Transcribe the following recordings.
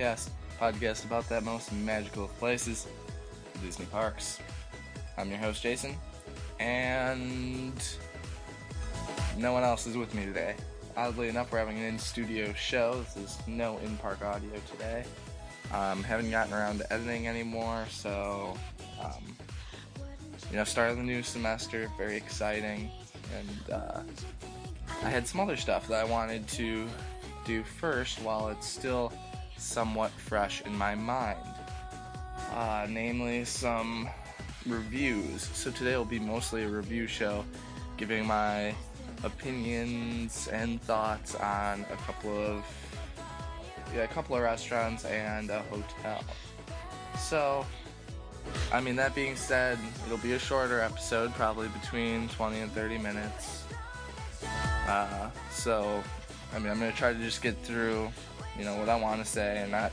podcast, podcast about that most magical of places, Disney parks. I'm your host, Jason, and no one else is with me today. Oddly enough, we're having an in-studio show. This is no in-park audio today. Um, haven't gotten around to editing anymore, so um, you know, start of the new semester, very exciting, and uh, I had some other stuff that I wanted to do first while it's still somewhat fresh in my mind. Uh, namely, some reviews. So today will be mostly a review show, giving my opinions and thoughts on a couple of yeah, a couple of restaurants and a hotel. So, I mean, that being said, it'll be a shorter episode, probably between 20 and 30 minutes. Uh, so, I mean, I'm gonna try to just get through, you know, what I want to say and not,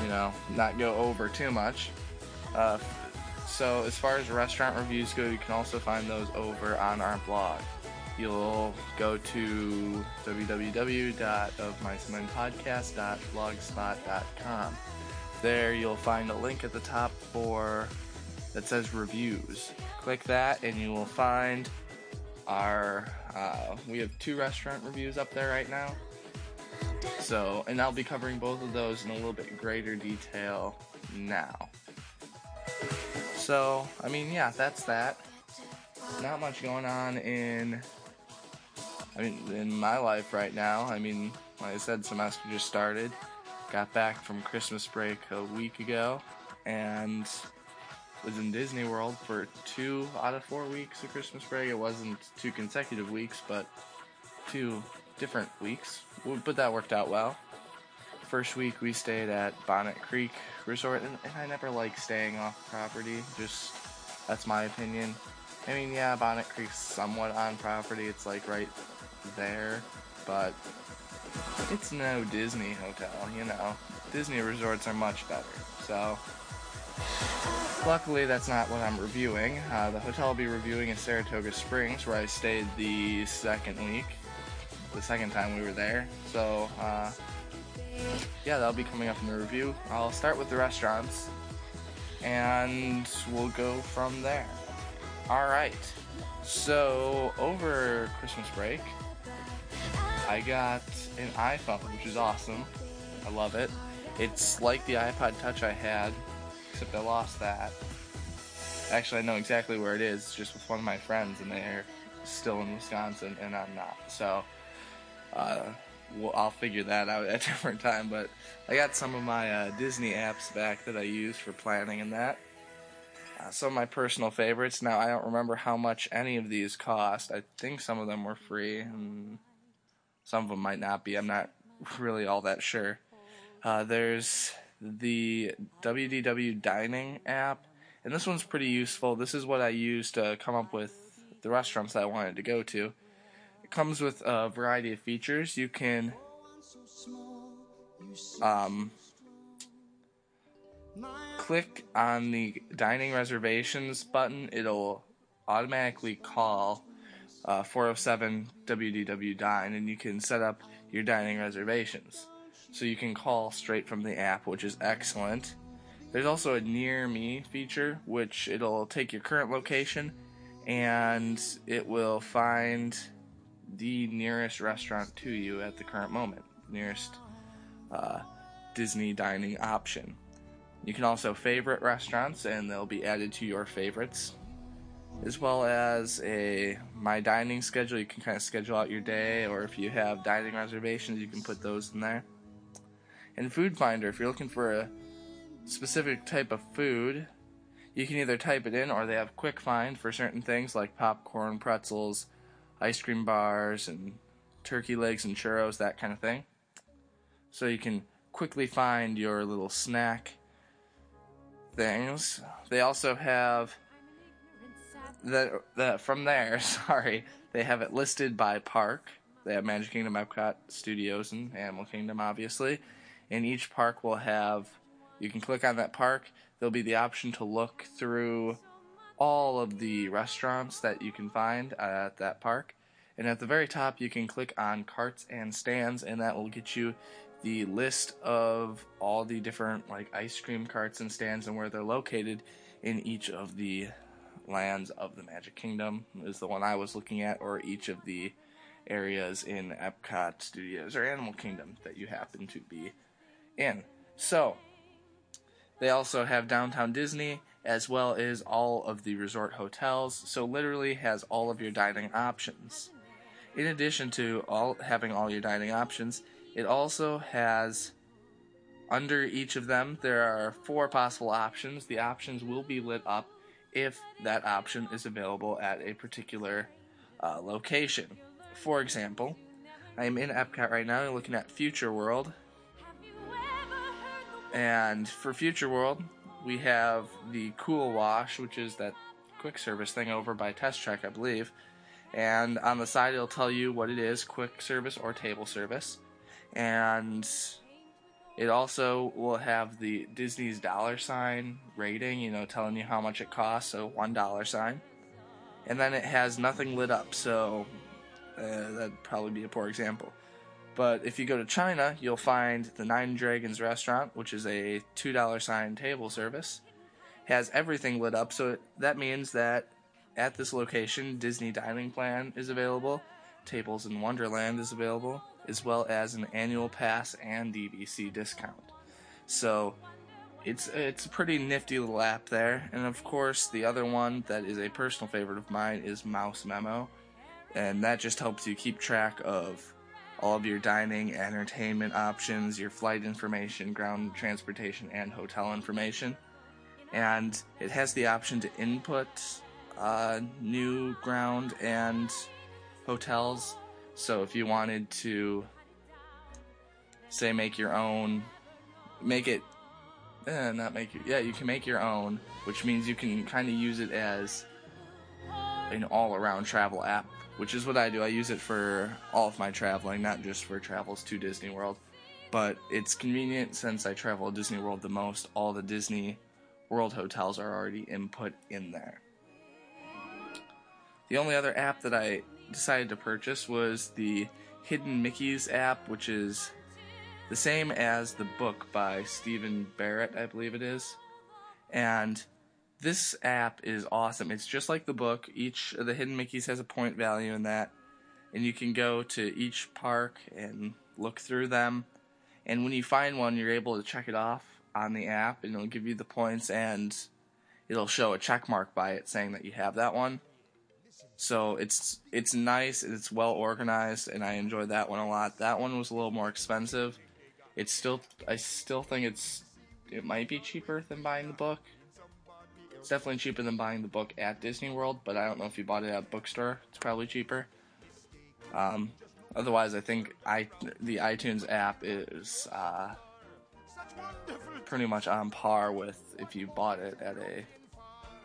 you know, not go over too much. Uh, so, as far as restaurant reviews go, you can also find those over on our blog. You'll go to www.ofmycementpodcast.blogspot.com. There, you'll find a link at the top for that says reviews. Click that, and you will find our uh, we have two restaurant reviews up there right now so and i'll be covering both of those in a little bit greater detail now so i mean yeah that's that not much going on in i mean in my life right now i mean like i said semester just started got back from christmas break a week ago and was in Disney World for two out of four weeks of Christmas break. It wasn't two consecutive weeks, but two different weeks. But that worked out well. First week we stayed at Bonnet Creek Resort, and, and I never like staying off property. Just that's my opinion. I mean, yeah, Bonnet Creek's somewhat on property. It's like right there, but it's no Disney hotel. You know, Disney resorts are much better. So. Luckily, that's not what I'm reviewing. Uh, the hotel I'll be reviewing is Saratoga Springs, where I stayed the second week, the second time we were there. So, uh, yeah, that'll be coming up in the review. I'll start with the restaurants, and we'll go from there. All right. So, over Christmas break, I got an iPhone, which is awesome. I love it. It's like the iPod Touch I had, except I lost that. Actually, I know exactly where it is. Just with one of my friends, and they're still in Wisconsin, and I'm not. So, uh, I'll figure that out at a different time. But I got some of my uh, Disney apps back that I use for planning and that. Uh, some of my personal favorites. Now, I don't remember how much any of these cost. I think some of them were free, and some of them might not be. I'm not really all that sure. Uh, there's the WDW Dining app, and this one's pretty useful. This is what I used to come up with the restaurants that I wanted to go to. Comes with a variety of features. You can um, click on the dining reservations button. It'll automatically call uh, 407 WDW Dine, and you can set up your dining reservations. So you can call straight from the app, which is excellent. There's also a near me feature, which it'll take your current location and it will find the nearest restaurant to you at the current moment, nearest uh, Disney dining option. You can also favorite restaurants, and they'll be added to your favorites, as well as a my dining schedule. You can kind of schedule out your day, or if you have dining reservations, you can put those in there. And Food Finder, if you're looking for a specific type of food, you can either type it in or they have quick find for certain things like popcorn, pretzels, ice cream bars, and turkey legs and churros, that kind of thing. So you can quickly find your little snack things. They also have that that from there, sorry, they have it listed by park. They have Magic Kingdom, Epcot Studios, and Animal Kingdom, obviously. And each park will have. You can click on that park. There'll be the option to look through all of the restaurants that you can find at that park. And at the very top, you can click on carts and stands, and that will get you the list of all the different like ice cream carts and stands and where they're located in each of the lands of the Magic Kingdom is the one I was looking at, or each of the areas in Epcot Studios or Animal Kingdom that you happen to be in. So, they also have Downtown Disney as well as all of the resort hotels, so literally has all of your dining options. In addition to all having all your dining options, it also has under each of them there are four possible options. The options will be lit up if that option is available at a particular uh, location. For example, I am in Epcot right now and looking at Future World. And for Future World, we have the Cool Wash, which is that quick service thing over by Test Track, I believe. And on the side, it'll tell you what it is quick service or table service. And it also will have the Disney's dollar sign rating, you know, telling you how much it costs, so one dollar sign. And then it has nothing lit up, so uh, that'd probably be a poor example. But if you go to China, you'll find the Nine Dragons restaurant, which is a $2 sign table service. Has everything lit up, so that means that at this location, Disney Dining Plan is available, Tables in Wonderland is available, as well as an annual pass and DVC discount. So it's it's a pretty nifty little app there. And of course, the other one that is a personal favorite of mine is Mouse Memo, and that just helps you keep track of all of your dining, entertainment options, your flight information, ground transportation, and hotel information. And it has the option to input uh, new ground and hotels. So if you wanted to, say, make your own, make it, eh, not make it, yeah, you can make your own, which means you can kind of use it as an all around travel app, which is what I do. I use it for all of my traveling, not just for travels to Disney World. But it's convenient since I travel to Disney World the most. All the Disney World hotels are already input in there. The only other app that I decided to purchase was the Hidden Mickey's app, which is the same as the book by Steven Barrett, I believe it is. And this app is awesome. It's just like the book. Each of the Hidden Mickeys has a point value in that. And you can go to each park and look through them. And when you find one, you're able to check it off on the app, and it'll give you the points, and it'll show a check mark by it saying that you have that one. So it's it's nice, it's well organized, and I enjoyed that one a lot. That one was a little more expensive. It's still I still think it's it might be cheaper than buying the book. It's definitely cheaper than buying the book at Disney World, but I don't know if you bought it at a bookstore. It's probably cheaper. Um, otherwise, I think I the iTunes app is uh, pretty much on par with if you bought it at a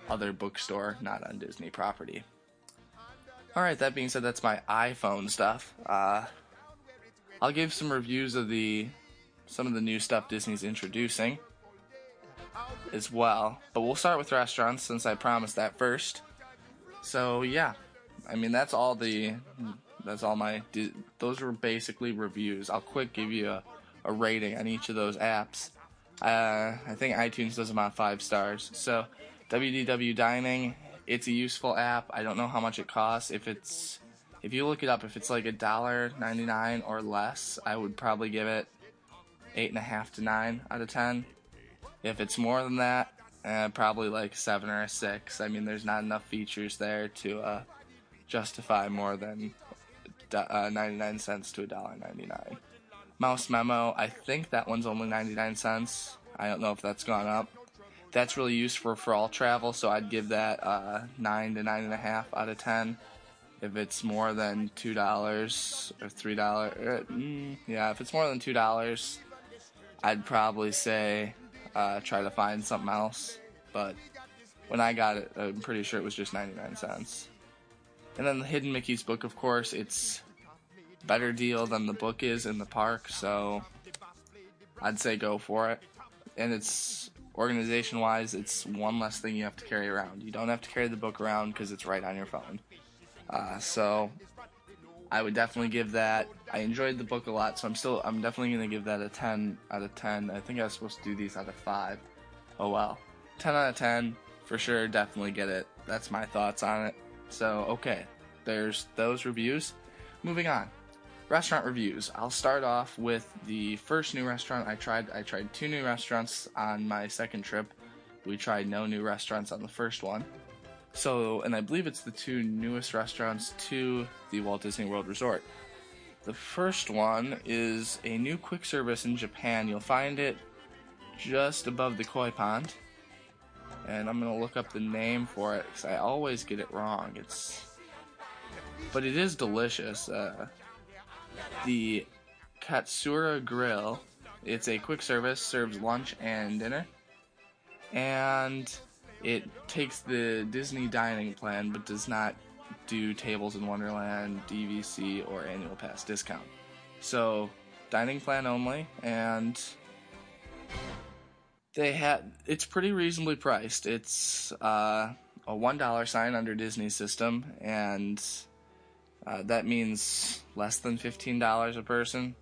other bookstore, not on Disney property. All right. That being said, that's my iPhone stuff. Uh, I'll give some reviews of the some of the new stuff Disney's introducing as well. But we'll start with restaurants since I promised that first. So yeah, I mean that's all the that's all my those were basically reviews. I'll quick give you a, a rating on each of those apps. Uh, I think iTunes does on five stars. So WDW Dining, it's a useful app. I don't know how much it costs. If it's if you look it up, if it's like a dollar ninety nine or less, I would probably give it eight and a half to nine out of ten. If it's more than that, uh, probably like seven or a six. I mean, there's not enough features there to uh, justify more than uh, 99 cents to $1.99. Mouse Memo, I think that one's only 99 cents. I don't know if that's gone up. That's really useful for all travel, so I'd give that uh, nine to nine and a half out of ten. If it's more than two dollars or three dollars, mm, yeah, if it's more than two dollars, I'd probably say uh, try to find something else. But when I got it, I'm pretty sure it was just 99 cents. And then the Hidden Mickey's book, of course, it's better deal than the book is in the park, so I'd say go for it. And it's organization wise, it's one less thing you have to carry around. You don't have to carry the book around because it's right on your phone. Uh, so I would definitely give that. I enjoyed the book a lot, so I'm still I'm definitely gonna give that a 10 out of 10. I think I was supposed to do these out of five. Oh well, 10 out of 10 for sure. Definitely get it. That's my thoughts on it. So okay, there's those reviews. Moving on, restaurant reviews. I'll start off with the first new restaurant I tried. I tried two new restaurants on my second trip. We tried no new restaurants on the first one. So, and I believe it's the two newest restaurants to the Walt Disney World Resort. The first one is a new quick service in Japan. You'll find it just above the koi pond. And I'm to look up the name for it because I always get it wrong. It's. But it is delicious. Uh, the Katsura Grill. It's a quick service, serves lunch and dinner. And it takes the Disney dining plan but does not do Tables in Wonderland, DVC, or annual pass discount. So, dining plan only, and they had it's pretty reasonably priced. It's uh, a one dollar sign under Disney system, and uh, that means less than fifteen dollars a person.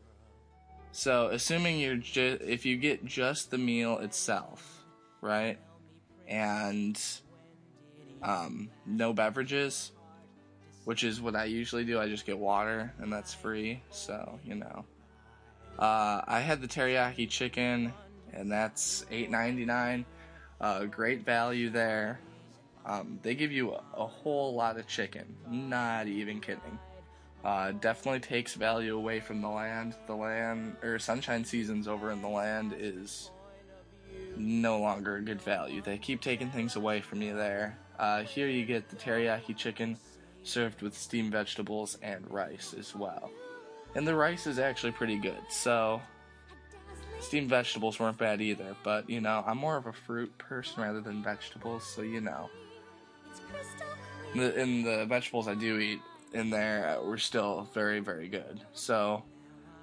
So, assuming you're ju- if you get just the meal itself, right? And um, no beverages, which is what I usually do. I just get water, and that's free. So you know, uh, I had the teriyaki chicken, and that's eight ninety nine. Uh, great value there. Um, they give you a, a, whole lot of chicken. Not even kidding. Uh, definitely takes value away from the land. The land or Sunshine Seasons over in the land is no longer a good value. They keep taking things away from you there. Uh, here you get the teriyaki chicken served with steamed vegetables and rice as well. And the rice is actually pretty good. So steamed vegetables weren't bad either, but you know, I'm more of a fruit person rather than vegetables, so you know. The, and the vegetables I do eat in there were still very, very good. So,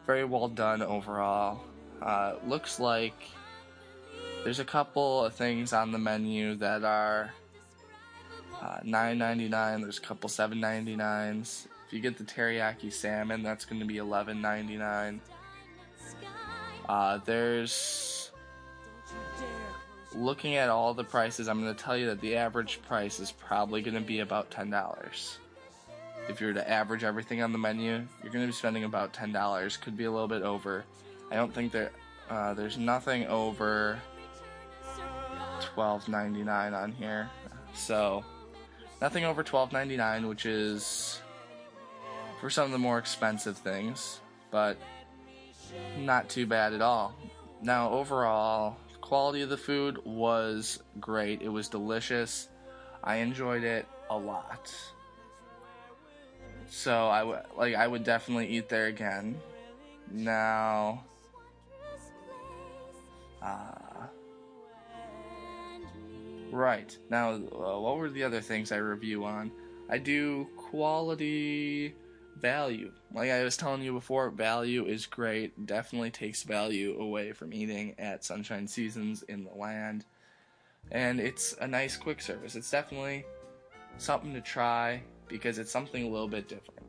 very well done overall. Uh, looks like there's a couple of things on the menu that are uh, $9.99. There's a couple $7.99s. If you get the teriyaki salmon, that's going to be $11.99. Uh, there's looking at all the prices, I'm going to tell you that the average price is probably going to be about $10. If you were to average everything on the menu, you're going to be spending about $10. Could be a little bit over. I don't think that uh, there's nothing over twelve ninety nine on here. So nothing over twelve ninety nine, which is for some of the more expensive things, but not too bad at all. Now overall, quality of the food was great. It was delicious. I enjoyed it a lot. So I would like I would definitely eat there again. Now uh, Right. Now, uh, what were the other things I review on? I do quality value. Like I was telling you before, value is great. Definitely takes value away from eating at Sunshine Seasons in the land. And it's a nice quick service. It's definitely something to try because it's something a little bit different.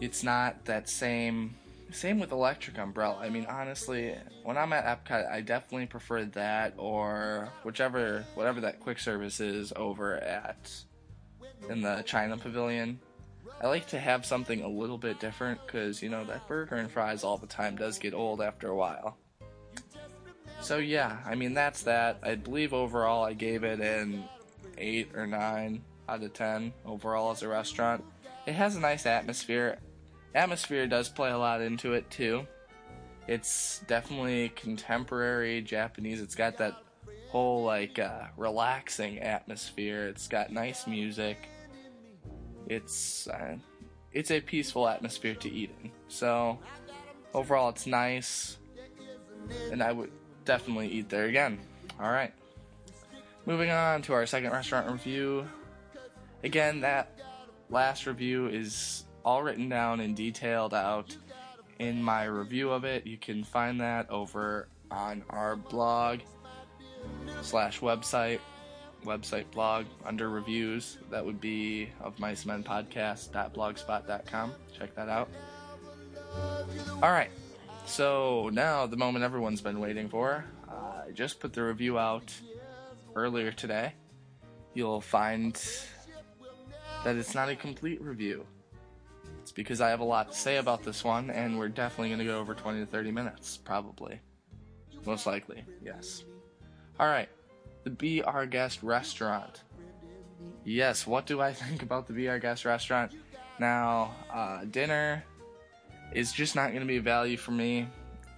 It's not that same same with Electric Umbrella. I mean, honestly, when I'm at Epcot, I definitely prefer that or whichever, whatever that quick service is over at in the China Pavilion. I like to have something a little bit different because you know that burger and fries all the time does get old after a while. So yeah, I mean that's that. I believe overall I gave it an eight or nine out of ten overall as a restaurant. It has a nice atmosphere atmosphere does play a lot into it too. It's definitely contemporary Japanese. It's got that whole like uh, relaxing atmosphere. It's got nice music. It's uh, it's a peaceful atmosphere to eat in. So overall, it's nice, and I would definitely eat there again. All right. Moving on to our second restaurant review. Again, that last review is all written down and detailed out in my review of it. You can find that over on our blog slash website website blog under reviews. That would be of mice podcast.blogspot.com. Check that out. All right. So now the moment everyone's been waiting for. I just put the review out earlier today. You'll find that it's not a complete review. It's because I have a lot to say about this one, and we're definitely going to go over 20 to 30 minutes, probably. Most likely, yes. Alright, the Be Our Guest restaurant. Yes, what do I think about the Be Our Guest restaurant? Now, uh, dinner is just not going to be a value for me.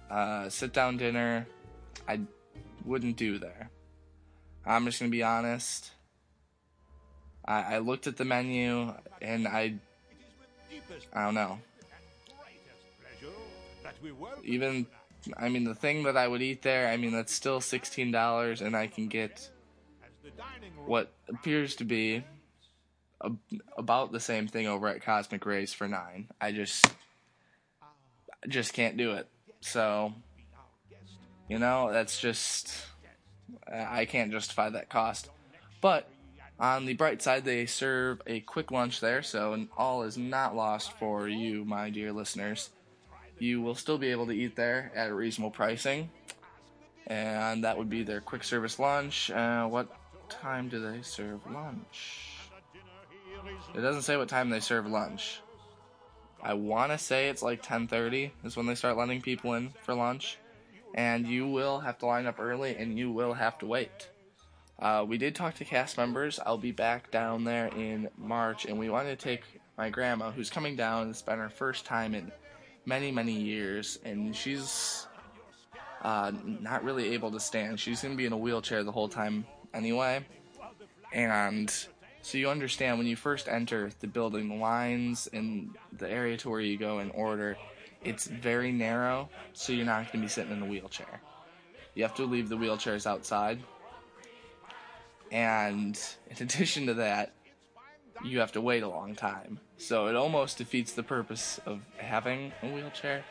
Uh, sit down dinner, I wouldn't do there. I'm just going to be honest. I, I looked at the menu and I, I don't know. Even, I mean, the thing that I would eat there, I mean, that's still $16 and I can get what appears to be a, about the same thing over at Cosmic Rays for 9 I just, I just can't do it. So, you know, that's just, I can't justify that cost. But on the bright side, they serve a quick lunch there, so all is not lost for you, my dear listeners. You will still be able to eat there at a reasonable pricing, and that would be their quick service lunch. Uh, what time do they serve lunch? It doesn't say what time they serve lunch. I want to say it's like 10:30 is when they start letting people in for lunch, and you will have to line up early and you will have to wait. Uh, we did talk to cast members. I'll be back down there in March, and we wanted to take my grandma, who's coming down. It's been her first time in many, many years, and she's uh, not really able to stand. She's going to be in a wheelchair the whole time anyway. And so you understand when you first enter the building, the lines and the area to where you go in order, it's very narrow, so you're not going to be sitting in a wheelchair. You have to leave the wheelchairs outside and in addition to that, you have to wait a long time. So it almost defeats the purpose of having a wheelchair.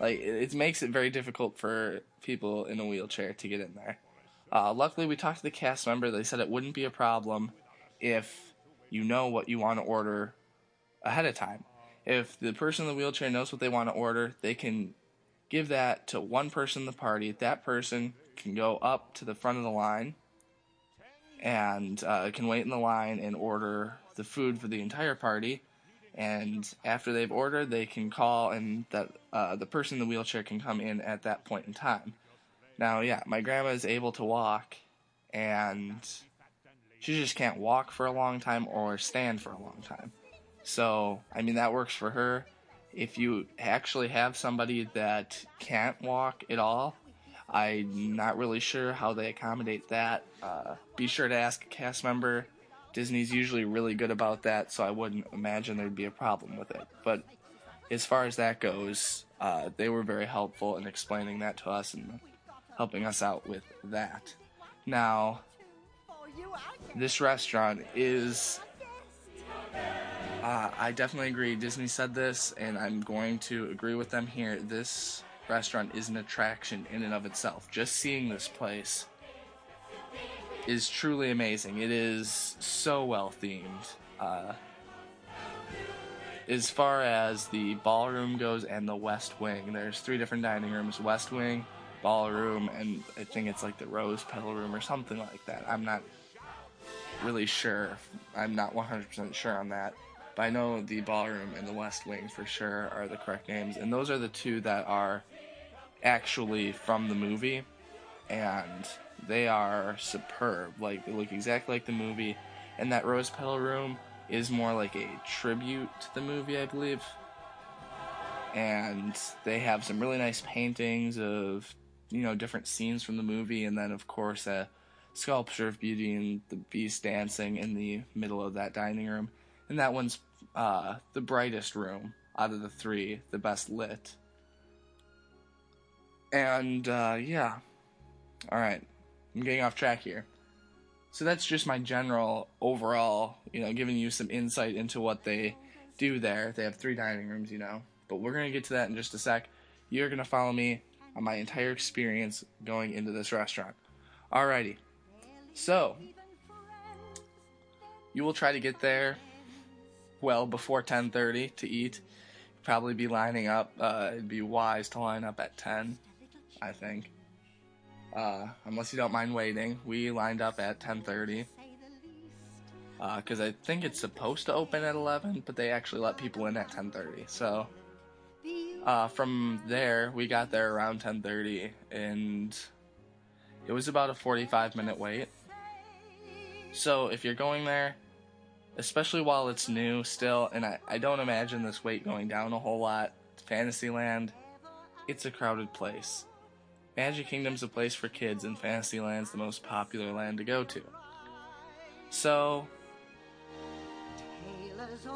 Like it, makes it very difficult for people in a wheelchair to get in there. Uh, luckily, we talked to the cast member. They said it wouldn't be a problem if you know what you want to order ahead of time. If the person in the wheelchair knows what they want to order, they can give that to one person in the party. That person can go up to the front of the line and uh, can wait in the line and order the food for the entire party. And after they've ordered, they can call, and that uh, the person in the wheelchair can come in at that point in time. Now, yeah, my grandma is able to walk, and she just can't walk for a long time or stand for a long time. So, I mean, that works for her. If you actually have somebody that can't walk at all, I'm not really sure how they accommodate that. Uh, be sure to ask a cast member. Disney's usually really good about that, so I wouldn't imagine there'd be a problem with it. But as far as that goes, uh, they were very helpful in explaining that to us and helping us out with that. Now, this restaurant is. Uh, I definitely agree. Disney said this, and I'm going to agree with them here. This restaurant is an attraction in and of itself. Just seeing this place is truly amazing. It is so well themed. Uh, as far as the ballroom goes and the west wing, there's three different dining rooms west wing, ballroom, and I think it's like the rose petal room or something like that. I'm not really sure. I'm not 100% sure on that. But I know the ballroom and the west wing for sure are the correct names. And those are the two that are actually from the movie, and they are superb. Like they look exactly like the movie, and that rose petal room is more like a tribute to the movie, I believe. and they have some really nice paintings of you know different scenes from the movie, and then of course a sculpture of Beauty and the Beast dancing in the middle of that dining room, and that one's uh, the brightest room out of the three, the best lit. And uh, yeah, all right, I'm getting off track here. So that's just my general overall, you know, giving you some insight into what they do there. They have three dining rooms, you know, but we're gonna get to that in just a sec. You're gonna follow me on my entire experience going into this restaurant. Alrighty, so you will try to get there well before 10:30 to eat. Probably be lining up. Uh, it'd be wise to line up at 10, I think. Uh, unless you don't mind waiting. We lined up at 10:30 because I think it's supposed to open at 11, but they actually let people in at 10:30. So uh, from there, we got there around 10:30, and it was about a 45 minute wait. So if you're going there, especially while it's new still, and I, I don't imagine this wait going down a whole lot, Fantasyland, it's a crowded place. Magic Kingdom's a place for kids, and Fantasyland's the most popular land to go to. So,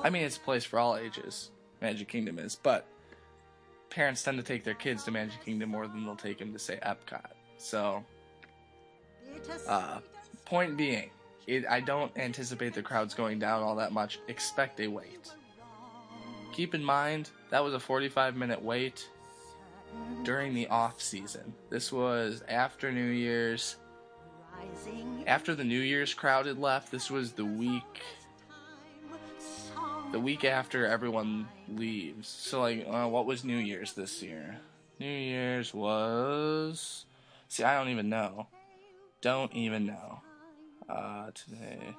I mean, it's a place for all ages, Magic Kingdom is, but parents tend to take their kids to Magic Kingdom more than they'll take them to, say, Epcot. So, uh, point being, it, I don't anticipate the crowds going down all that much. Expect a wait. Keep in mind, that was a 45 minute wait during the off season. This was after New Year's. After the New Year's crowd had left, this was the week the week after everyone leaves. So like uh, what was New Year's this year? New Year's was See, I don't even know. Don't even know. Uh today.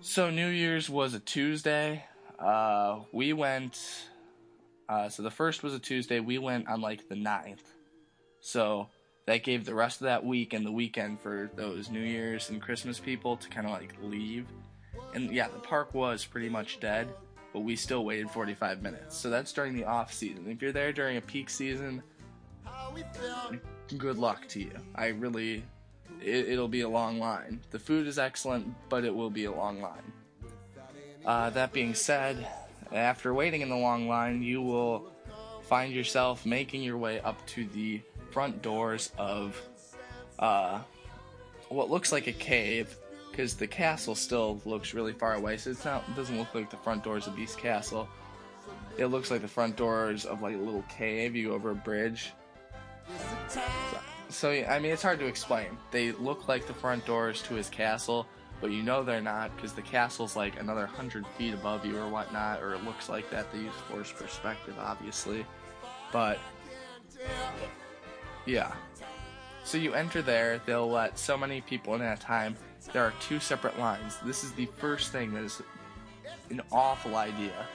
So New Year's was a Tuesday. Uh we went uh, so the first was a Tuesday. We went on like the 9th. So that gave the rest of that week and the weekend for those New Year's and Christmas people to kind of like leave. And yeah, the park was pretty much dead, but we still waited 45 minutes. So that's during the off season. If you're there during a peak season, good luck to you. I really, it, it'll be a long line. The food is excellent, but it will be a long line. Uh, that being said, after waiting in the long line, you will find yourself making your way up to the front doors of uh, what looks like a cave, because the castle still looks really far away. So it's not it doesn't look like the front doors of Beast Castle. It looks like the front doors of like a little cave. You go over a bridge. So, so I mean, it's hard to explain. They look like the front doors to his castle, but you know they're not because the castle's like another hundred feet above you or whatnot, or it looks like that. They use forced perspective, obviously, but yeah. So you enter there, they'll let so many people in at a time. There are two separate lines. This is the first thing that is an awful idea.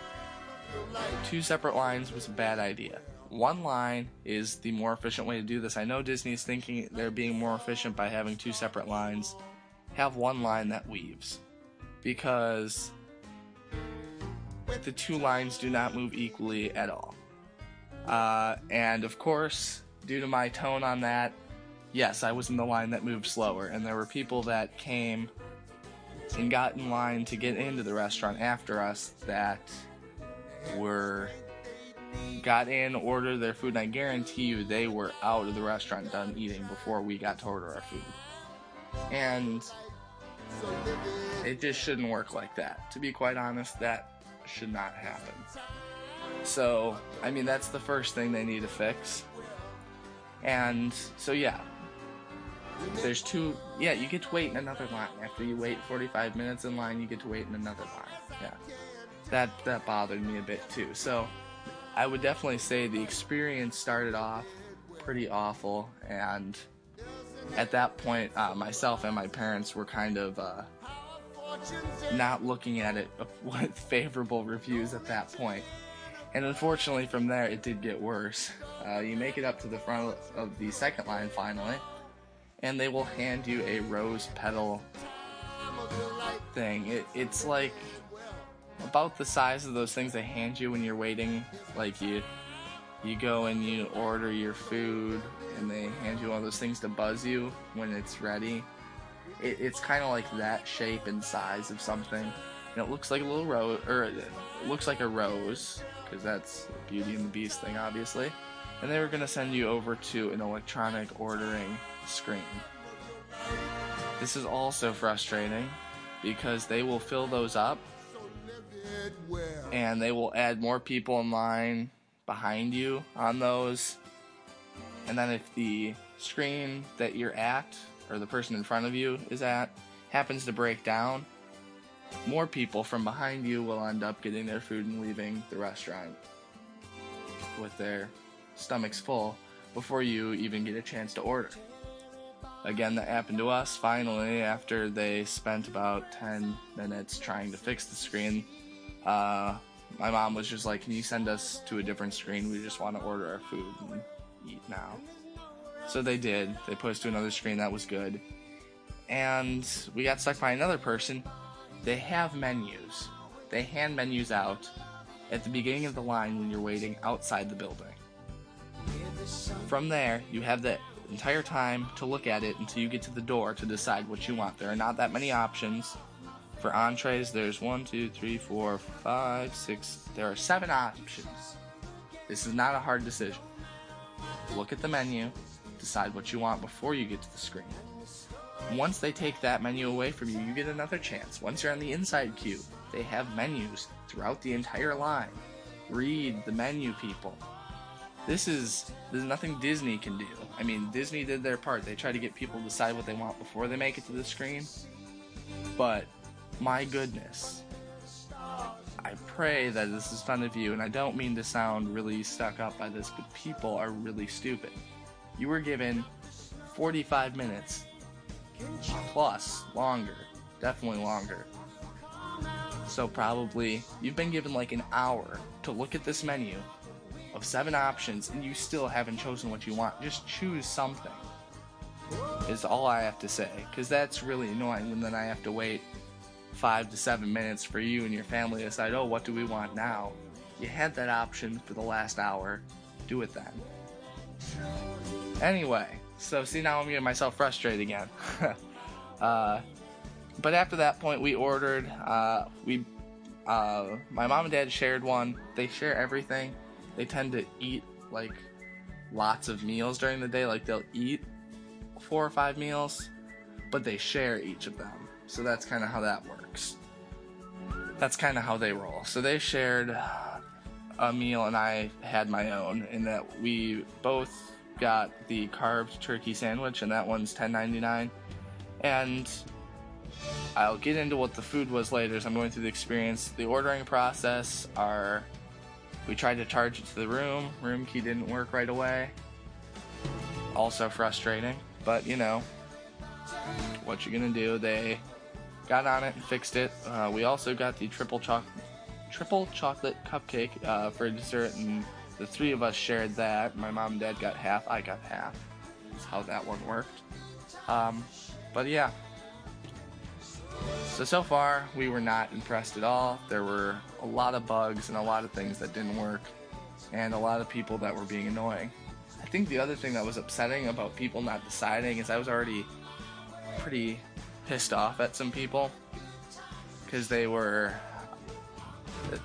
Two separate lines was a bad idea. One line is the more efficient way to do this. I know Disney is thinking they're being more efficient by having two separate lines. Have one line that weaves. Because the two lines do not move equally at all. Uh, and of course, due to my tone on that, yes, I was in the line that moved slower, and there were people that came and got in line to get into the restaurant after us that were got in, ordered their food, and I guarantee you they were out of the restaurant done eating before we got to order our food. And it just shouldn't work like that. To be quite honest, that should not happen. So, I mean, that's the first thing they need to fix. And so, yeah. There's two. Yeah, you get to wait in another line. After you wait 45 minutes in line, you get to wait in another line. Yeah. That, that bothered me a bit too. So, I would definitely say the experience started off pretty awful. And at that point, uh, myself and my parents were kind of. Uh, not looking at it with favorable reviews at that point. And unfortunately, from there, it did get worse. Uh, you make it up to the front of the second line finally, and they will hand you a rose petal thing. It, it's like about the size of those things they hand you when you're waiting. Like you, you go and you order your food, and they hand you of those things to buzz you when it's ready. It, it's kind of like that shape and size of something. And it looks like a little rose, or it looks like a rose, because that's Beauty and the Beast thing, obviously. And they were gonna send you over to an electronic ordering screen. This is also frustrating because they will fill those up and they will add more people in line behind you on those. And then if the screen that you're at or the person in front of you is at happens to break down, more people from behind you will end up getting their food and leaving the restaurant with their stomachs full before you even get a chance to order. Again, that happened to us finally after they spent about 10 minutes trying to fix the screen. Uh, my mom was just like, Can you send us to a different screen? We just want to order our food and eat now. So they did. They put us to another screen that was good. And we got stuck by another person. They have menus, they hand menus out at the beginning of the line when you're waiting outside the building. From there, you have the entire time to look at it until you get to the door to decide what you want. There are not that many options. For entrees, there's one, two, three, four, five, six. There are seven options. This is not a hard decision. Look at the menu, decide what you want before you get to the screen. Once they take that menu away from you, you get another chance. Once you're on the inside queue, they have menus throughout the entire line. Read the menu, people. This is there's nothing Disney can do. I mean, Disney did their part. They try to get people to decide what they want before they make it to the screen. But my goodness. I pray that this is fun of you, and I don't mean to sound really stuck up by this, but people are really stupid. You were given 45 minutes plus longer, definitely longer. So probably you've been given like an hour to look at this menu of seven options and you still haven't chosen what you want. Just choose something. Is all I have to say because that's really annoying when then I have to wait 5 to 7 minutes for you and your family to decide, "Oh, what do we want now?" You had that option for the last hour. Do it then. Anyway, so see now I'm getting myself frustrated again. uh, but after that point, we ordered. Uh, we, uh, my mom and dad shared one. They share everything. They tend to eat like lots of meals during the day. Like they'll eat four or five meals, but they share each of them. So that's kind of how that works. That's kind of how they roll. So they shared uh, a meal, and I had my own. In that we both got the carved turkey sandwich, and that one's $10.99. And I'll get into what the food was later as I'm going through the experience. The ordering process are we tried to charge it to the room, room key didn't work right away. Also frustrating, but you know, what you're gonna do? They got on it and fixed it. Uh, we also got the triple choc triple chocolate cupcake uh, for dessert, and the three of us shared that. My mom and dad got half, I got half. That's how that one worked. Um, but yeah, so, so far, we were not impressed at all. There were a lot of bugs and a lot of things that didn't work, and a lot of people that were being annoying. I think the other thing that was upsetting about people not deciding is I was already pretty pissed off at some people because they were.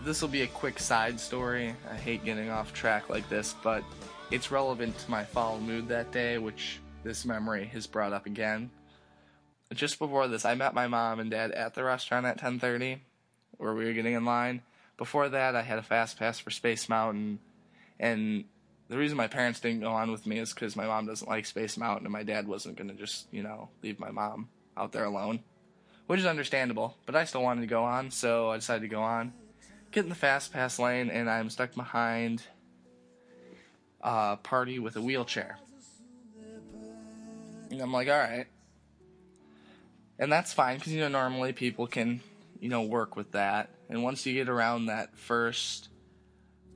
This will be a quick side story. I hate getting off track like this, but it's relevant to my foul mood that day, which this memory has brought up again just before this, I met my mom and dad at the restaurant at 10:30, where we were getting in line. Before that, I had a fast pass for Space Mountain, and the reason my parents didn't go on with me is because my mom doesn't like Space Mountain, and my dad wasn't gonna just you know leave my mom out there alone, which is understandable. But I still wanted to go on, so I decided to go on. Get in the fast pass lane, and I'm stuck behind a party with a wheelchair. And I'm like, all right and that's fine because you know normally people can you know work with that and once you get around that first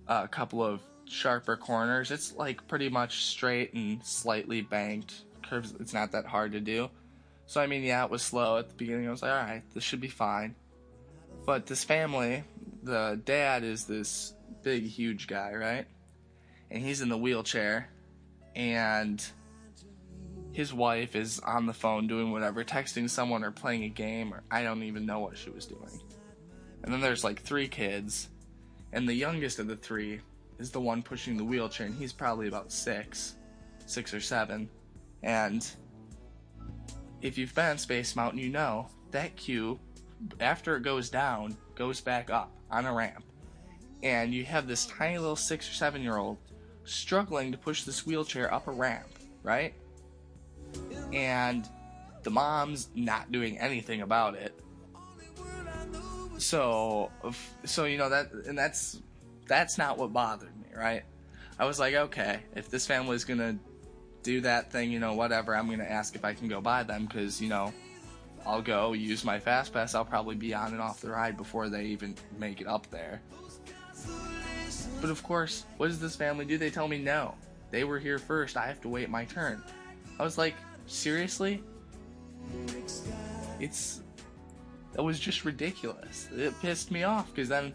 uh, couple of sharper corners it's like pretty much straight and slightly banked curves it's not that hard to do so i mean yeah it was slow at the beginning i was like all right this should be fine but this family the dad is this big, huge guy, right? And he's in the wheelchair, and his wife is on the phone doing whatever, texting someone or playing a game, or I don't even know what she was doing. And then there's like three kids, and the youngest of the three is the one pushing the wheelchair, and he's probably about six, six or seven. And if you've been on Space Mountain, you know that cube, after it goes down, goes back up on a ramp. And you have this tiny little six or seven year old struggling to push this wheelchair up a ramp, right? And the mom's not doing anything about it. So, so you know that, and that's that's not what bothered me, right? I was like, okay, if this family's gonna do that thing, you know, whatever, I'm gonna ask if I can go by them because you know, I'll go use my fast pass. I'll probably be on and off the ride before they even make it up there. But of course, what does this family do? They tell me no. They were here first. I have to wait my turn. I was like, seriously? It's that was just ridiculous. It pissed me off because then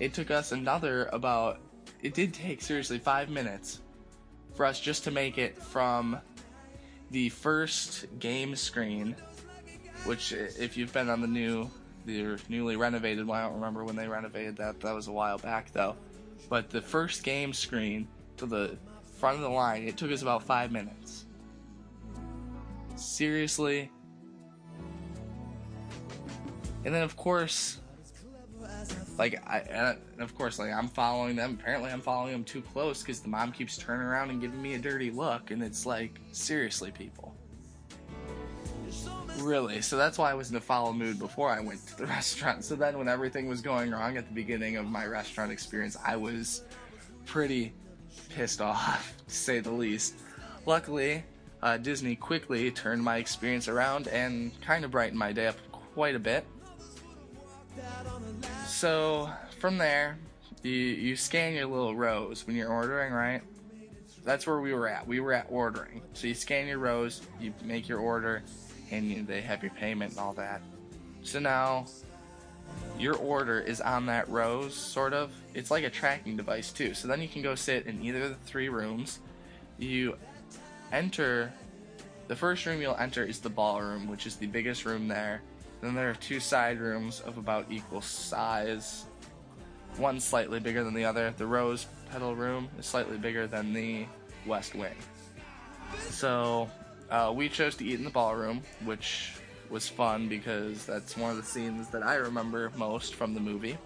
it took us another about it did take seriously 5 minutes for us just to make it from the first game screen which if you've been on the new the newly renovated one, I don't remember when they renovated that. That was a while back though. But the first game screen to the front of the line, it took us about five minutes. Seriously. And then of course, like I, and of course, like I'm following them. Apparently, I'm following them too close because the mom keeps turning around and giving me a dirty look, and it's like, seriously, people. Really? So that's why I was in a foul mood before I went to the restaurant. So then, when everything was going wrong at the beginning of my restaurant experience, I was pretty pissed off, to say the least. Luckily, uh, Disney quickly turned my experience around and kind of brightened my day up quite a bit. So from there, you you scan your little rose when you're ordering, right? That's where we were at. We were at ordering. So you scan your rose, you make your order, and you, they have your payment and all that. So now your order is on that rose, sort of. It's like a tracking device too. So then you can go sit in either of the three rooms. You enter. The first room you'll enter is the ballroom, which is the biggest room there. Then there are two side rooms of about equal size. One slightly bigger than the other. The rose petal room is slightly bigger than the west wing. So uh, we chose to eat in the ballroom, which was fun because that's one of the scenes that I remember most from the movie.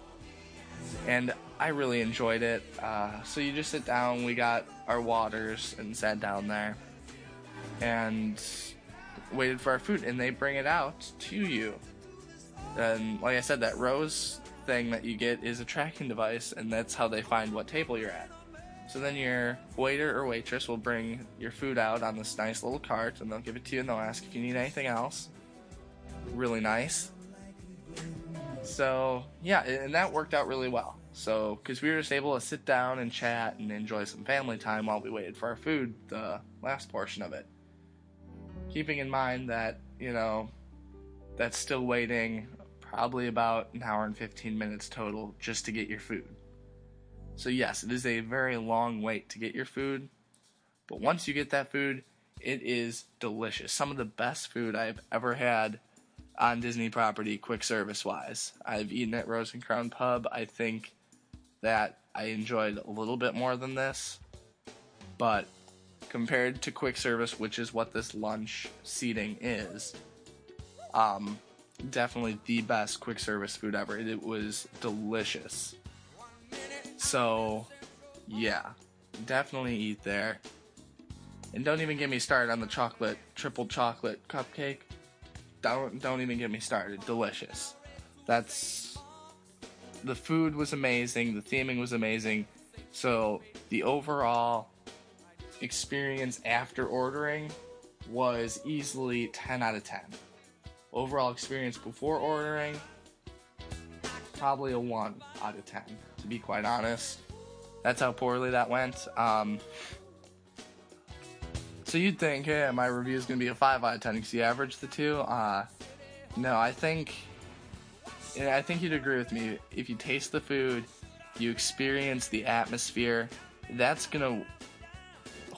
And I really enjoyed it. Uh, so you just sit down, we got our waters and sat down there and waited for our food, and they bring it out to you. And like I said, that rose thing that you get is a tracking device, and that's how they find what table you're at. So then your waiter or waitress will bring your food out on this nice little cart, and they'll give it to you, and they'll ask if you need anything else. Really nice. So yeah, and that worked out really well. So because we were just able to sit down and chat and enjoy some family time while we waited for our food, the last portion of it. Keeping in mind that you know that's still waiting probably about an hour and 15 minutes total just to get your food. So, yes, it is a very long wait to get your food, but once you get that food, it is delicious. Some of the best food I've ever had on Disney property, quick service wise. I've eaten at Rose and Crown Pub. I think that I enjoyed a little bit more than this, but compared to quick service, which is what this lunch seating is, um, definitely the best quick service food ever. It was delicious. So, yeah, definitely eat there. And don't even get me started on the chocolate, triple chocolate cupcake. Don't don't even get me started. Delicious. That's the food was amazing, the theming was amazing. So, the overall experience after ordering was easily 10 out of 10. Overall experience before ordering probably a 1 out of 10 to be quite honest. That's how poorly that went. Um, so you'd think, hey, my review is going to be a 5 out of 10 because you average the two. Uh, no, I think I think you'd agree with me. If you taste the food, you experience the atmosphere. That's gonna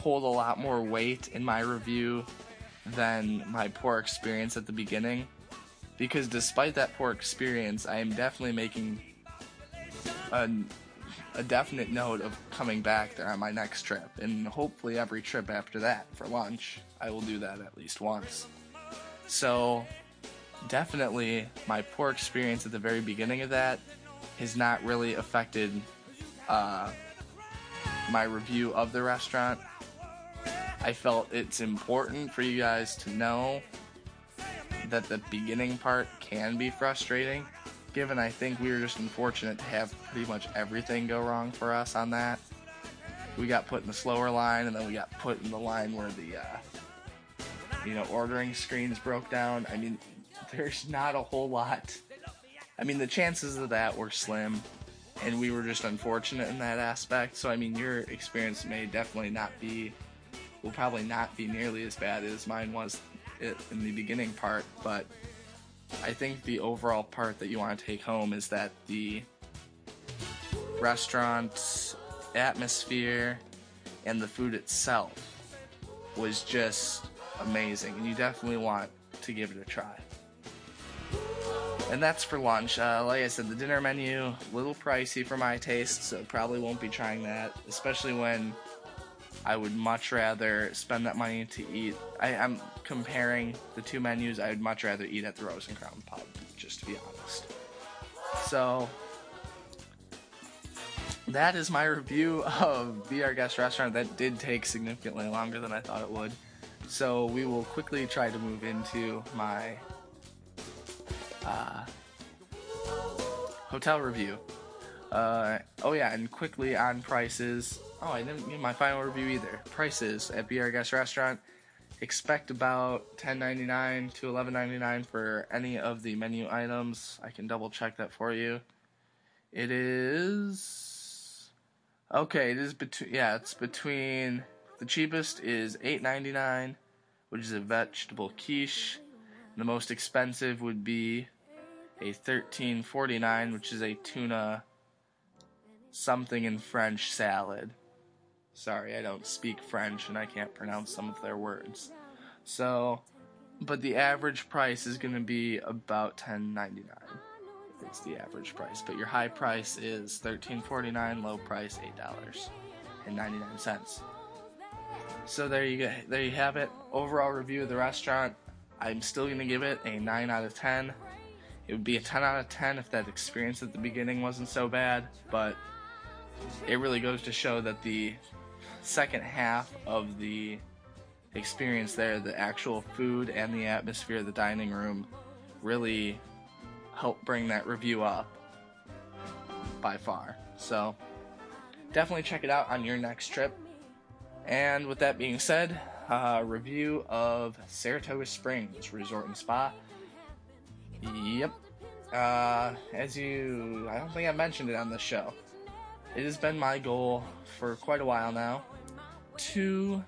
hold a lot more weight in my review than my poor experience at the beginning. Because despite that poor experience, I am definitely making a, a definite note of coming back there on my next trip. And hopefully, every trip after that for lunch, I will do that at least once. So, definitely, my poor experience at the very beginning of that has not really affected uh, my review of the restaurant. I felt it's important for you guys to know that the beginning part can be frustrating, given I think we were just unfortunate to have pretty much everything go wrong for us on that. We got put in the slower line, and then we got put in the line where the, uh, you know, ordering screens broke down. I mean, there's not a whole lot. I mean, the chances of that were slim, and we were just unfortunate in that aspect. So, I mean, your experience may definitely not be, will probably not be nearly as bad as mine was in the beginning part, but I think the overall part that you want to take home is that the restaurant atmosphere and the food itself was just amazing, and you definitely want to give it a try. And that's for lunch. Uh, like I said, the dinner menu a little pricey for my taste, so probably won't be trying that, especially when I would much rather spend that money to eat. I, am comparing the two menus. I would much rather eat at the Rose and Crown Pub, just to be honest. So that is my review of Be Our Guest Restaurant. That did take significantly longer than I thought it would. So we will quickly try to move into my uh, hotel review. Uh, oh yeah, and quickly on prices. Oh, I didn't get my final review either. Prices at Our Guest Restaurant. Expect about $10.99 to $11.99 for any of the menu items. I can double check that for you. It is okay. It is between yeah. It's between the cheapest is $8.99, which is a vegetable quiche. The most expensive would be a $13.49, which is a tuna something in French salad. Sorry, I don't speak French and I can't pronounce some of their words. So, but the average price is going to be about $10.99. It's the average price, but your high price is $13.49, low price $8.99. So there you go. There you have it. Overall review of the restaurant. I'm still going to give it a 9 out of 10. It would be a 10 out of 10 if that experience at the beginning wasn't so bad, but it really goes to show that the second half of the experience there, the actual food and the atmosphere of the dining room, really help bring that review up by far. So definitely check it out on your next trip. And with that being said, uh, review of Saratoga Springs Resort and Spa. Yep. Uh, as you, I don't think I mentioned it on the show. It has been my goal for quite a while now to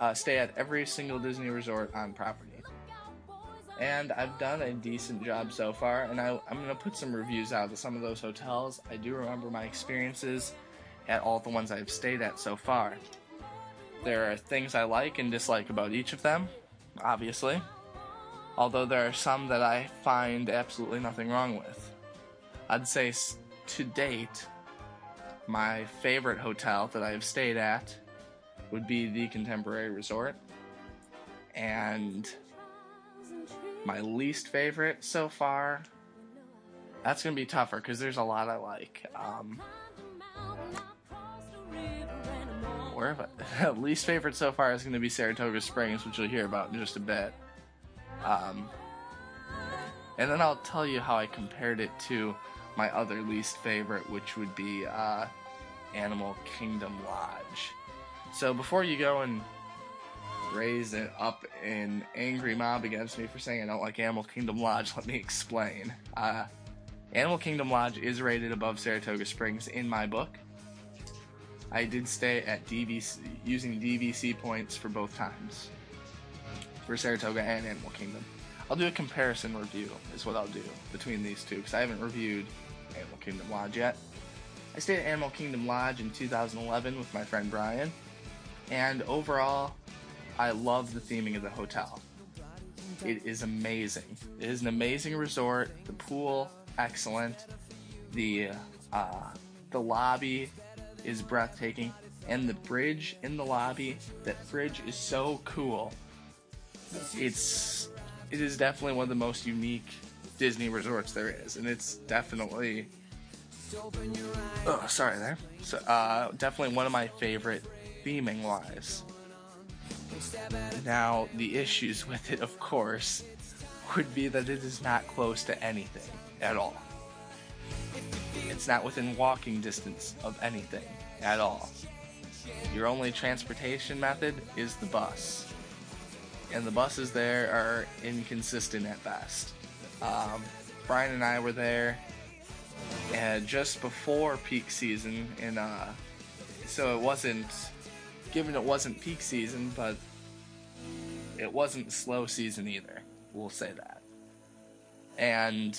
uh, stay at every single Disney resort on property. And I've done a decent job so far, and I, I'm going to put some reviews out of some of those hotels. I do remember my experiences at all the ones I've stayed at so far. There are things I like and dislike about each of them, obviously, although there are some that I find absolutely nothing wrong with. I'd say to date, my favorite hotel that I have stayed at would be the Contemporary Resort. And my least favorite so far, that's to be tougher because there's a lot I like. Um, where least favorite so far is to be Saratoga Springs, which you'll hear about in just a bit. Um, and then I'll tell you how I compared it to my other least favorite, which would be uh, Animal Kingdom Lodge. So before you go and raise it up an angry mob against me for saying I don't like Animal Kingdom Lodge, let me explain. Uh, Animal Kingdom Lodge is rated above Saratoga Springs in my book. I did stay at DVC using DVC points for both times for Saratoga and Animal Kingdom. I'll do a comparison review, is what I'll do between these two, because I haven't reviewed Animal Kingdom Lodge yet. I stayed at Animal Kingdom Lodge in 2011 with my friend Brian, and overall, I love the theming of the hotel. It is amazing. It is an amazing resort. The pool, excellent. The uh, the lobby is breathtaking, and the bridge in the lobby. That bridge is so cool. It's it is definitely one of the most unique Disney resorts there is, and it's definitely oh sorry there. So uh, definitely one of my favorite theming wise. Now, the issues with it, of course, would be that it is not close to anything at all. It's not within walking distance of anything at all. Your only transportation method is the bus. And the buses there are inconsistent at best. Um, Brian and I were there and just before peak season, and uh, so it wasn't given it wasn't peak season, but it wasn't slow season either. We'll say that. And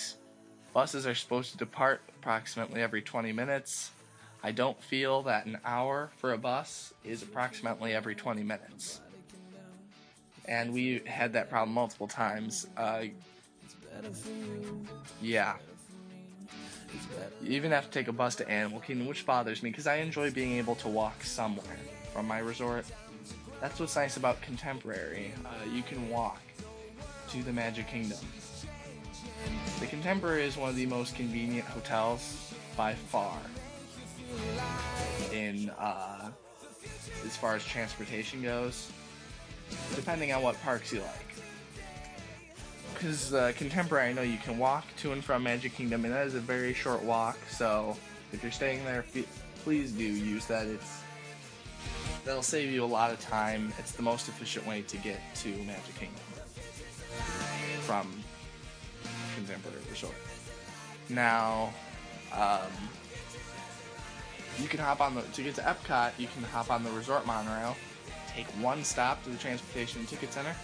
buses are supposed to depart approximately every 20 minutes. I don't feel that an hour for a bus is approximately every 20 minutes. And we had that problem multiple times. Uh, yeah. You even have to take a bus to Animal Kingdom, which bothers me because I enjoy being able to walk somewhere from my resort. That's what's nice about Contemporary. Uh, you can walk to the Magic Kingdom. The Contemporary is one of the most convenient hotels by far in uh, as far as transportation goes, depending on what parks you like. Because uh, Contemporary, I know you can walk to and from Magic Kingdom, and that is a very short walk. So if you're staying there, please do use that. It's that'll save you a lot of time. It's the most efficient way to get to Magic Kingdom from Contemporary Resort. Now, um, you can hop on the to get to Epcot. You can hop on the Resort monorail, take one stop to the Transportation and Ticket Center,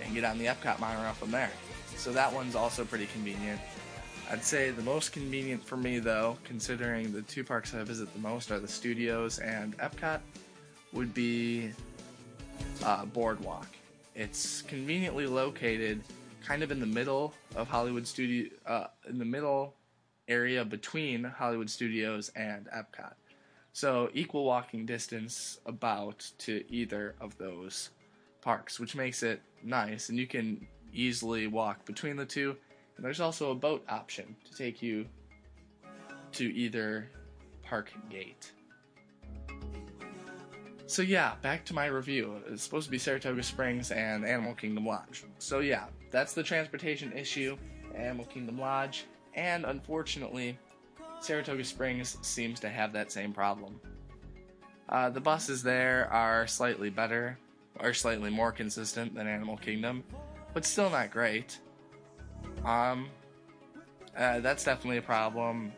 and get on the Epcot monorail from there. So that one's also pretty convenient. I'd say the most convenient for me, though, considering the two parks I visit the most are the studios and Epcot, would be uh, Boardwalk. It's conveniently located kind of in the middle of Hollywood Studio, uh, in the middle area between Hollywood Studios and Epcot. So equal walking distance about to either of those parks, which makes it nice, and you can easily walk between the two. And there's also a boat option to take you to either park gate. So yeah, back to my review. It's supposed to be Saratoga Springs and Animal Kingdom Lodge. So yeah, that's the transportation issue, Animal Kingdom Lodge, and unfortunately, Saratoga Springs seems to have that same problem. Uh, the buses there are slightly better, or slightly more consistent than Animal Kingdom, but still not great. Um, uh, that's definitely a problem.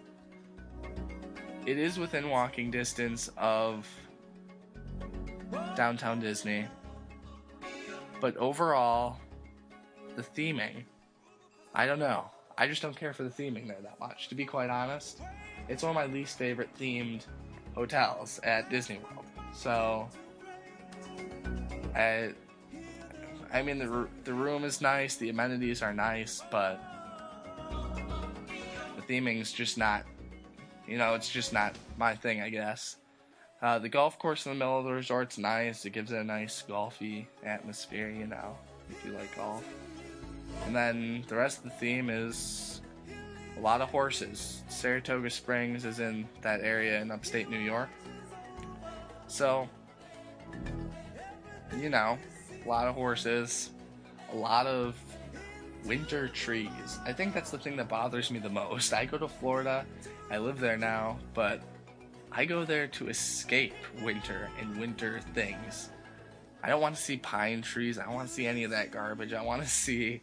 It is within walking distance of Downtown Disney. But overall, the theming, I don't know. I just don't care for the theming there that much. To be quite honest, it's one of my least favorite themed hotels at Disney World. So, I, I mean the the room is nice, the amenities are nice, but the theming's just not, you know, it's just not my thing, I guess. Uh, the golf course in the middle of the resort's nice. It gives it a nice golfy atmosphere, you know, if you like golf. And then the rest of the theme is a lot of horses. Saratoga Springs is in that area in upstate New York. So, you know, a lot of horses, a lot of winter trees. I think that's the thing that bothers me the most. I go to Florida, I live there now, but I go there to escape winter and winter things. I don't want to see pine trees. I don't want to see any of that garbage. I want to see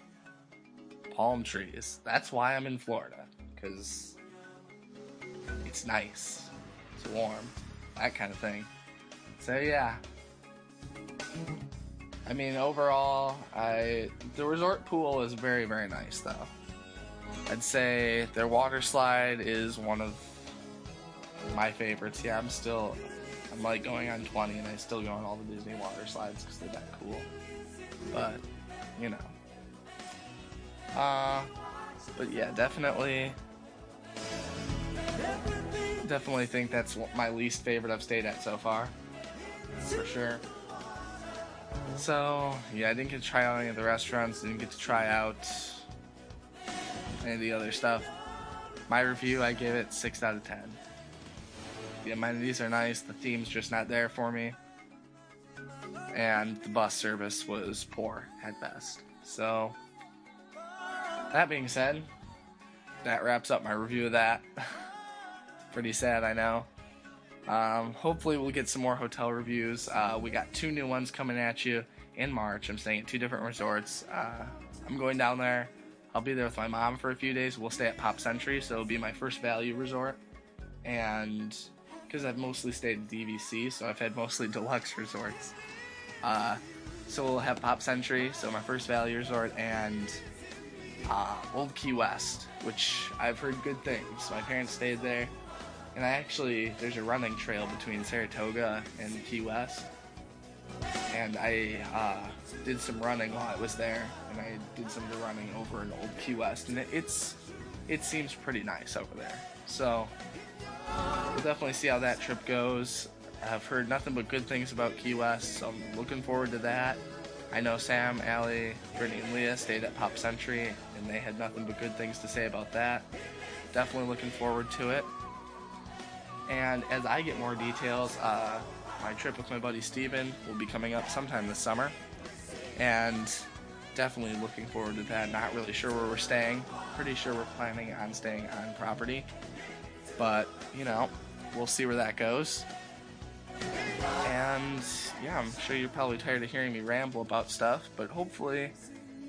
palm trees. That's why I'm in Florida, because it's nice, it's warm, that kind of thing. So, yeah. I mean, overall, I the resort pool is very, very nice, though. I'd say their water slide is one of my favorites. Yeah, I'm still, I'm like going on 20, and I still go on all the Disney water slides because they're that cool. But, you know. Uh, but yeah, definitely, definitely think that's my least favorite I've stayed at so far, for sure. So yeah, I didn't get to try out any of the restaurants. Didn't get to try out any of the other stuff. My review, I give it six out of ten. The amenities are nice. The theme's just not there for me, and the bus service was poor at best. So that being said, that wraps up my review of that. Pretty sad, I know. Um, hopefully, we'll get some more hotel reviews. Uh, we got two new ones coming at you in March. I'm staying at two different resorts. Uh, I'm going down there. I'll be there with my mom for a few days. We'll stay at Pop Century, so it'll be my first value resort. And because I've mostly stayed at DVC, so I've had mostly deluxe resorts. Uh, so we'll have Pop Century, so my first value resort, and uh, Old Key West, which I've heard good things. My parents stayed there and I actually, there's a running trail between Saratoga and Key West. And I uh, did some running while I was there, and I did some of the running over in Old Key West, and it, it's it seems pretty nice over there. So we'll definitely see how that trip goes. I've heard nothing but good things about Key West, so I'm looking forward to that. I know Sam, Allie, Brittany, and Leah stayed at Pop Century, and they had nothing but good things to say about that. Definitely looking forward to it. And as I get more details, uh, my trip with my buddy Steven will be coming up sometime this summer. And definitely looking forward to that. Not really sure where we're staying. Pretty sure we're planning on staying on property. But, you know, we'll see where that goes. And yeah, I'm sure you're probably tired of hearing me ramble about stuff, but hopefully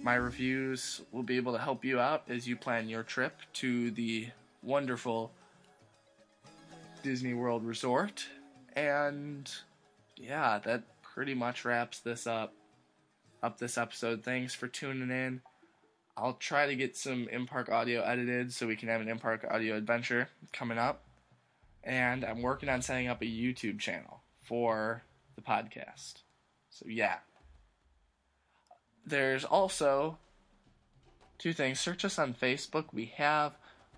my reviews will be able to help you out as you plan your trip to the wonderful Disney World Resort. And yeah, that pretty much wraps this up. Up this episode. Thanks for tuning in. I'll try to get some in park audio edited so we can have an in park audio adventure coming up. And I'm working on setting up a YouTube channel for the podcast. So, yeah. There's also two things. Search us on Facebook. We have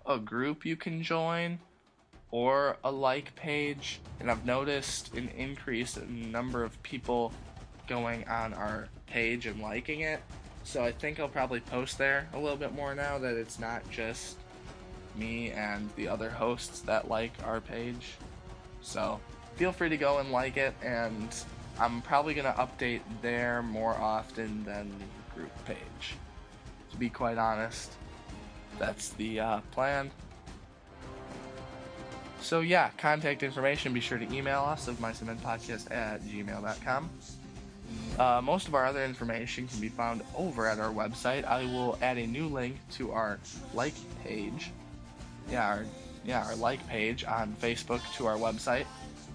a group you can join or a like page, and I've noticed an increase in number of people going on our page and liking it. So I think I'll probably post there a little bit more now that it's not just me and the other hosts that like our page. So feel free to go and like it, and I'm probably going to update there more often than the group page. To be quite honest, that's the uh, plan. So yeah, contact information, be sure to email us of mycementpodcast at gmail.com. Uh, most of our other information can be found over at our website. I will add a new link to our like page. Yeah, our, yeah, our like page on Facebook to our website.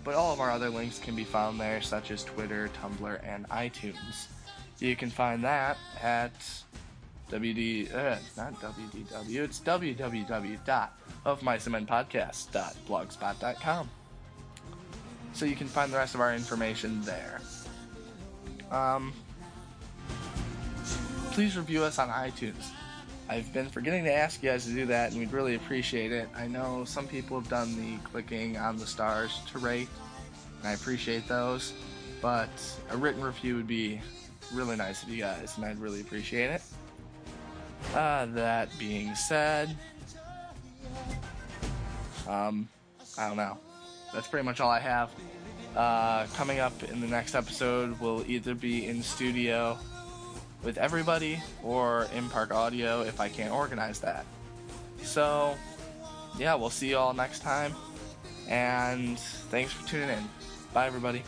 But all of our other links can be found there, such as Twitter, Tumblr, and iTunes. You can find that at WD, uh, not WDW, it's www.ofmycementpodcast.blogspot.com. So you can find the rest of our information there. Um, please review us on iTunes. I've been forgetting to ask you guys to do that, and we'd really appreciate it. I know some people have done the clicking on the stars to rate, and I appreciate those, but a written review would be really nice of you guys, and I'd really appreciate it. Uh, that being said, um, I don't know. That's pretty much all I have. Uh, coming up in the next episode will either be in studio with everybody or in park audio if I can't organize that. So, yeah, we'll see you all next time. And thanks for tuning in. Bye, everybody.